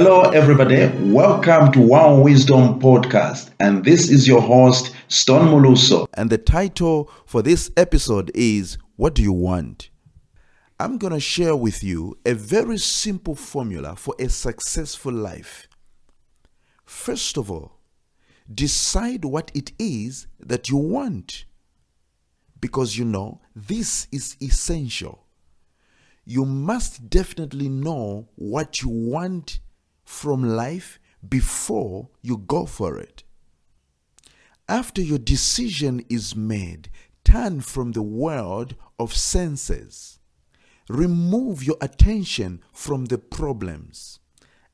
Hello, everybody. Welcome to Wow Wisdom Podcast. And this is your host, Stone Muluso. And the title for this episode is What Do You Want? I'm going to share with you a very simple formula for a successful life. First of all, decide what it is that you want. Because you know, this is essential. You must definitely know what you want from life before you go for it. After your decision is made, turn from the world of senses. Remove your attention from the problems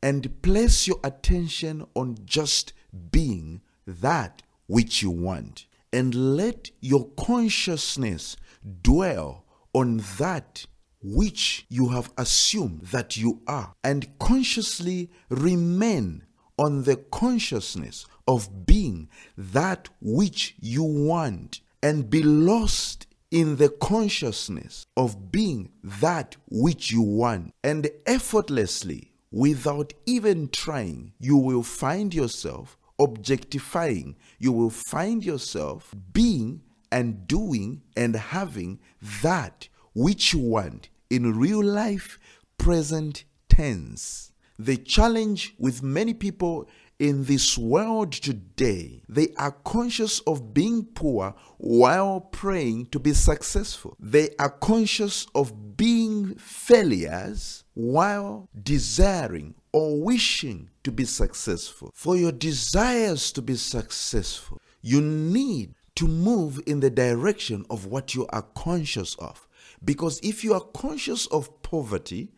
and place your attention on just being that which you want. And let your consciousness dwell on that which you have assumed that you are, and consciously remain on the consciousness of being that which you want, and be lost in the consciousness of being that which you want, and effortlessly, without even trying, you will find yourself objectifying, you will find yourself being and doing and having that which you want in real life, present tense. The challenge with many people in this world today, they are conscious of being poor while praying to be successful. They are conscious of being failures while desiring or wishing to be successful. For your desires to be successful, you need to move in the direction of what you are conscious of. Because if you are conscious of poverty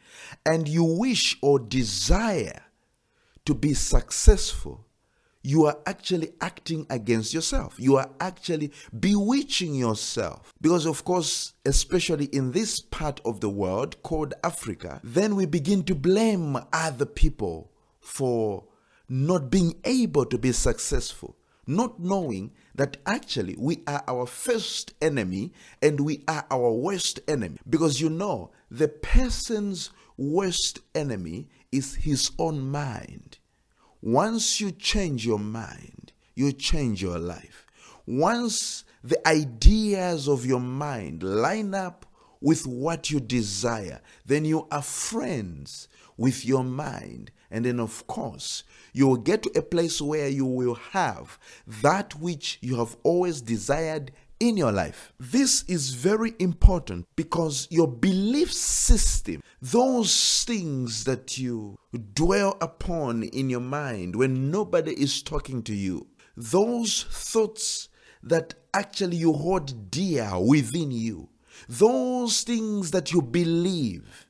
and you wish or desire to be successful, you are actually acting against yourself. You are actually bewitching yourself. Because, of course, especially in this part of the world called Africa, then we begin to blame other people for not being able to be successful not knowing that actually we are our first enemy and we are our worst enemy. Because you know, the person's worst enemy is his own mind. Once you change your mind, you change your life. Once the ideas of your mind line up with what you desire, then you are friends with your mind. And then, of course, you will get to a place where you will have that which you have always desired in your life. This is very important because your belief system, those things that you dwell upon in your mind when nobody is talking to you, those thoughts that actually you hold dear within you, those things that you believe,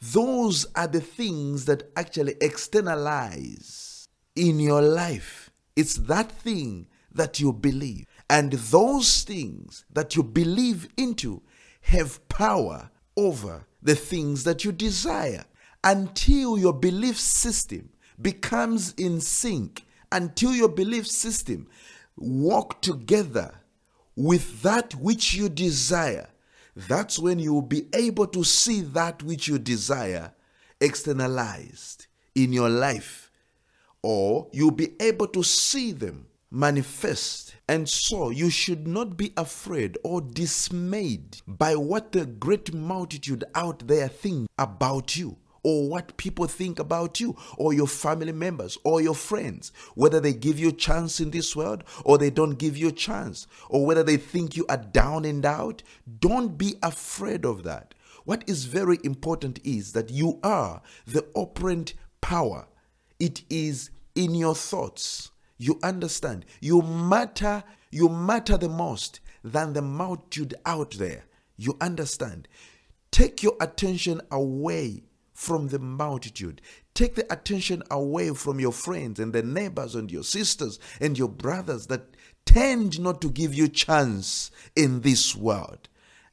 those are the things that actually externalize in your life. It's that thing that you believe. And those things that you believe into have power over the things that you desire until your belief system becomes in sync, until your belief system walk together with that which you desire that's when you will be able to see that which you desire externalized in your life, or you'll be able to see them manifest. And so you should not be afraid or dismayed by what the great multitude out there think about you or what people think about you or your family members or your friends, whether they give you a chance in this world or they don't give you a chance, or whether they think you are down and out, don't be afraid of that. What is very important is that you are the operant power. It is in your thoughts. You understand? You matter, you matter the most than the multitude out there. You understand? Take your attention away from the multitude. Take the attention away from your friends and the neighbors and your sisters and your brothers that tend not to give you chance in this world.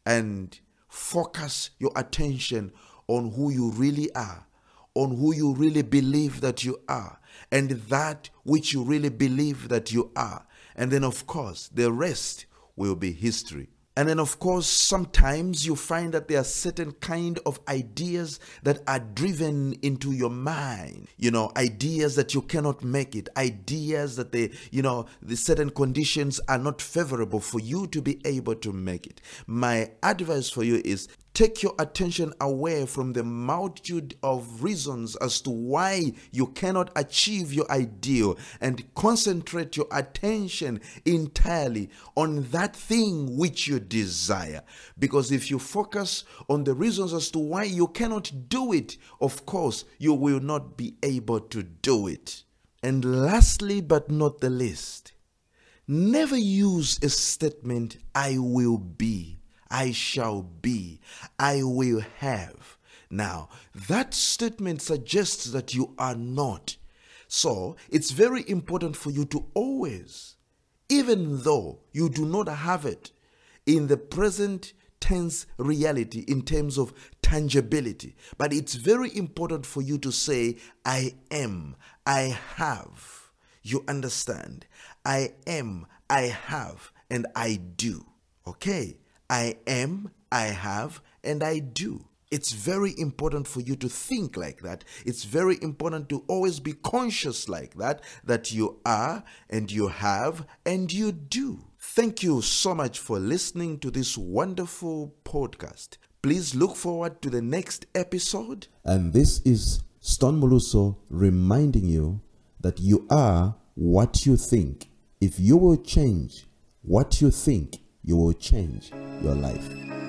And focus your attention on who you really are on who you really believe that you are and that which you really believe that you are. And then of course the rest will be history And then, of course, sometimes you find that there are certain kind of ideas that are driven into your mind. You know, ideas that you cannot make it, ideas that they, you know, the certain conditions are not favorable for you to be able to make it. My advice for you is Take your attention away from the multitude of reasons as to why you cannot achieve your ideal and concentrate your attention entirely on that thing which you desire. Because if you focus on the reasons as to why you cannot do it, of course, you will not be able to do it. And lastly, but not the least, never use a statement, I will be I shall be, I will have. Now, that statement suggests that you are not. So, it's very important for you to always, even though you do not have it in the present tense reality in terms of tangibility, but it's very important for you to say, I am, I have. You understand? I am, I have, and I do. Okay? I am, I have, and I do. It's very important for you to think like that. It's very important to always be conscious like that, that you are and you have and you do. Thank you so much for listening to this wonderful podcast. Please look forward to the next episode. And this is Stone Moluso reminding you that you are what you think. If you will change what you think, you will change your life.